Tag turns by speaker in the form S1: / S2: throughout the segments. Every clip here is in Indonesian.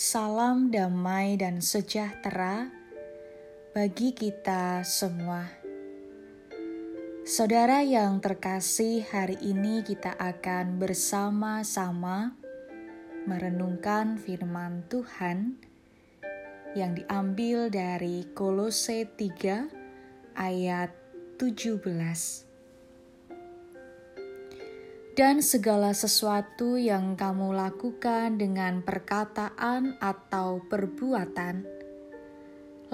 S1: Salam damai dan sejahtera bagi kita semua. Saudara yang terkasih, hari ini kita akan bersama-sama merenungkan firman Tuhan yang diambil dari Kolose 3 ayat 17 dan segala sesuatu yang kamu lakukan dengan perkataan atau perbuatan,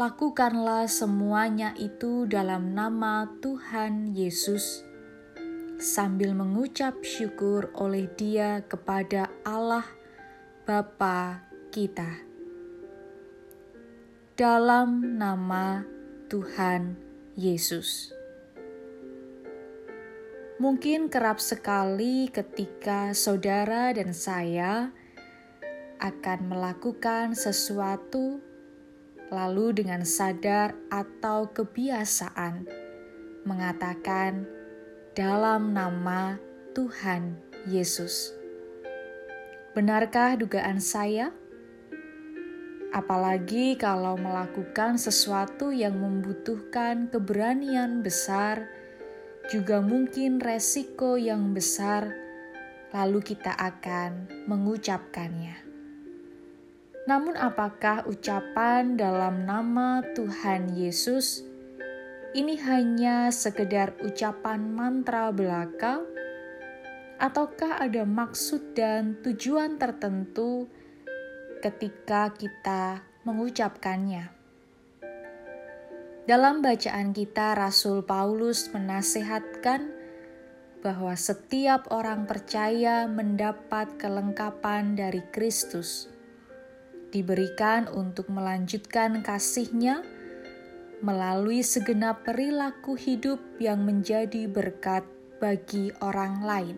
S1: lakukanlah semuanya itu dalam nama Tuhan Yesus, sambil mengucap syukur oleh Dia kepada Allah Bapa kita. Dalam nama Tuhan Yesus. Mungkin kerap sekali ketika saudara dan saya akan melakukan sesuatu, lalu dengan sadar atau kebiasaan mengatakan dalam nama Tuhan Yesus. Benarkah dugaan saya? Apalagi kalau melakukan sesuatu yang membutuhkan keberanian besar juga mungkin resiko yang besar, lalu kita akan mengucapkannya. Namun, apakah ucapan dalam nama Tuhan Yesus ini hanya sekedar ucapan mantra belaka, ataukah ada maksud dan tujuan tertentu ketika kita mengucapkannya? Dalam bacaan kita, Rasul Paulus menasehatkan bahwa setiap orang percaya mendapat kelengkapan dari Kristus, diberikan untuk melanjutkan kasihnya melalui segenap perilaku hidup yang menjadi berkat bagi orang lain.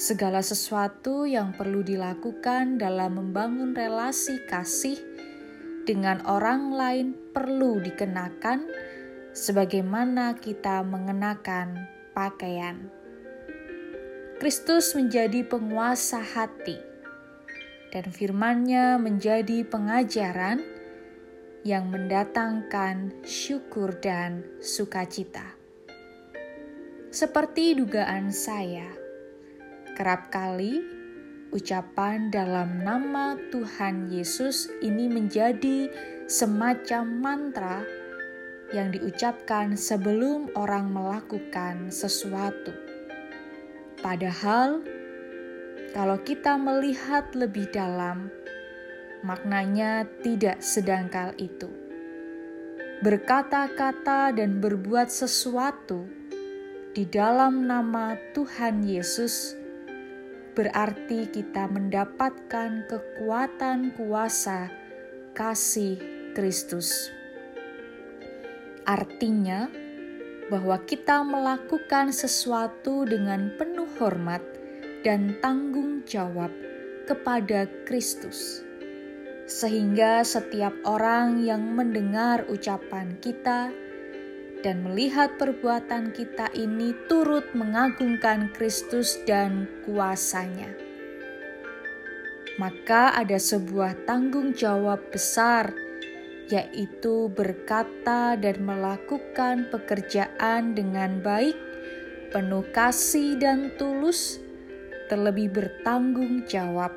S1: Segala sesuatu yang perlu dilakukan dalam membangun relasi kasih dengan orang lain perlu dikenakan sebagaimana kita mengenakan pakaian. Kristus menjadi penguasa hati dan firman-Nya menjadi pengajaran yang mendatangkan syukur dan sukacita. Seperti dugaan saya, kerap kali ucapan dalam nama Tuhan Yesus ini menjadi semacam mantra yang diucapkan sebelum orang melakukan sesuatu. Padahal, kalau kita melihat lebih dalam, maknanya tidak sedangkal itu. Berkata-kata dan berbuat sesuatu di dalam nama Tuhan Yesus berarti kita mendapatkan kekuatan kuasa kasih Kristus. Artinya, bahwa kita melakukan sesuatu dengan penuh hormat dan tanggung jawab kepada Kristus, sehingga setiap orang yang mendengar ucapan kita dan melihat perbuatan kita ini turut mengagungkan Kristus dan kuasanya. Maka ada sebuah tanggung jawab besar, yaitu berkata dan melakukan pekerjaan dengan baik, penuh kasih dan tulus, terlebih bertanggung jawab,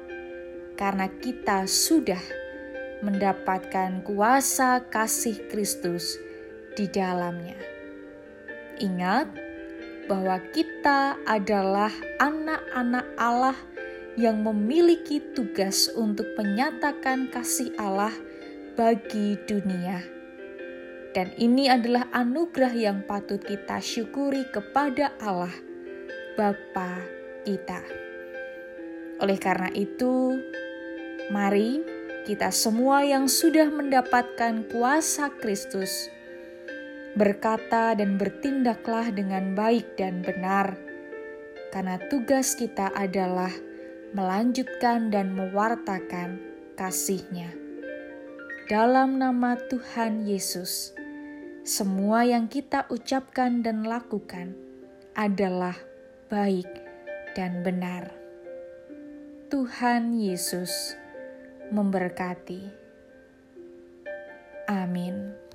S1: karena kita sudah mendapatkan kuasa kasih Kristus di dalamnya. Ingat bahwa kita adalah anak-anak Allah yang memiliki tugas untuk menyatakan kasih Allah bagi dunia. Dan ini adalah anugerah yang patut kita syukuri kepada Allah, Bapa kita. Oleh karena itu, mari kita semua yang sudah mendapatkan kuasa Kristus berkata dan bertindaklah dengan baik dan benar, karena tugas kita adalah melanjutkan dan mewartakan kasihnya. Dalam nama Tuhan Yesus, semua yang kita ucapkan dan lakukan adalah baik dan benar. Tuhan Yesus memberkati. Amin.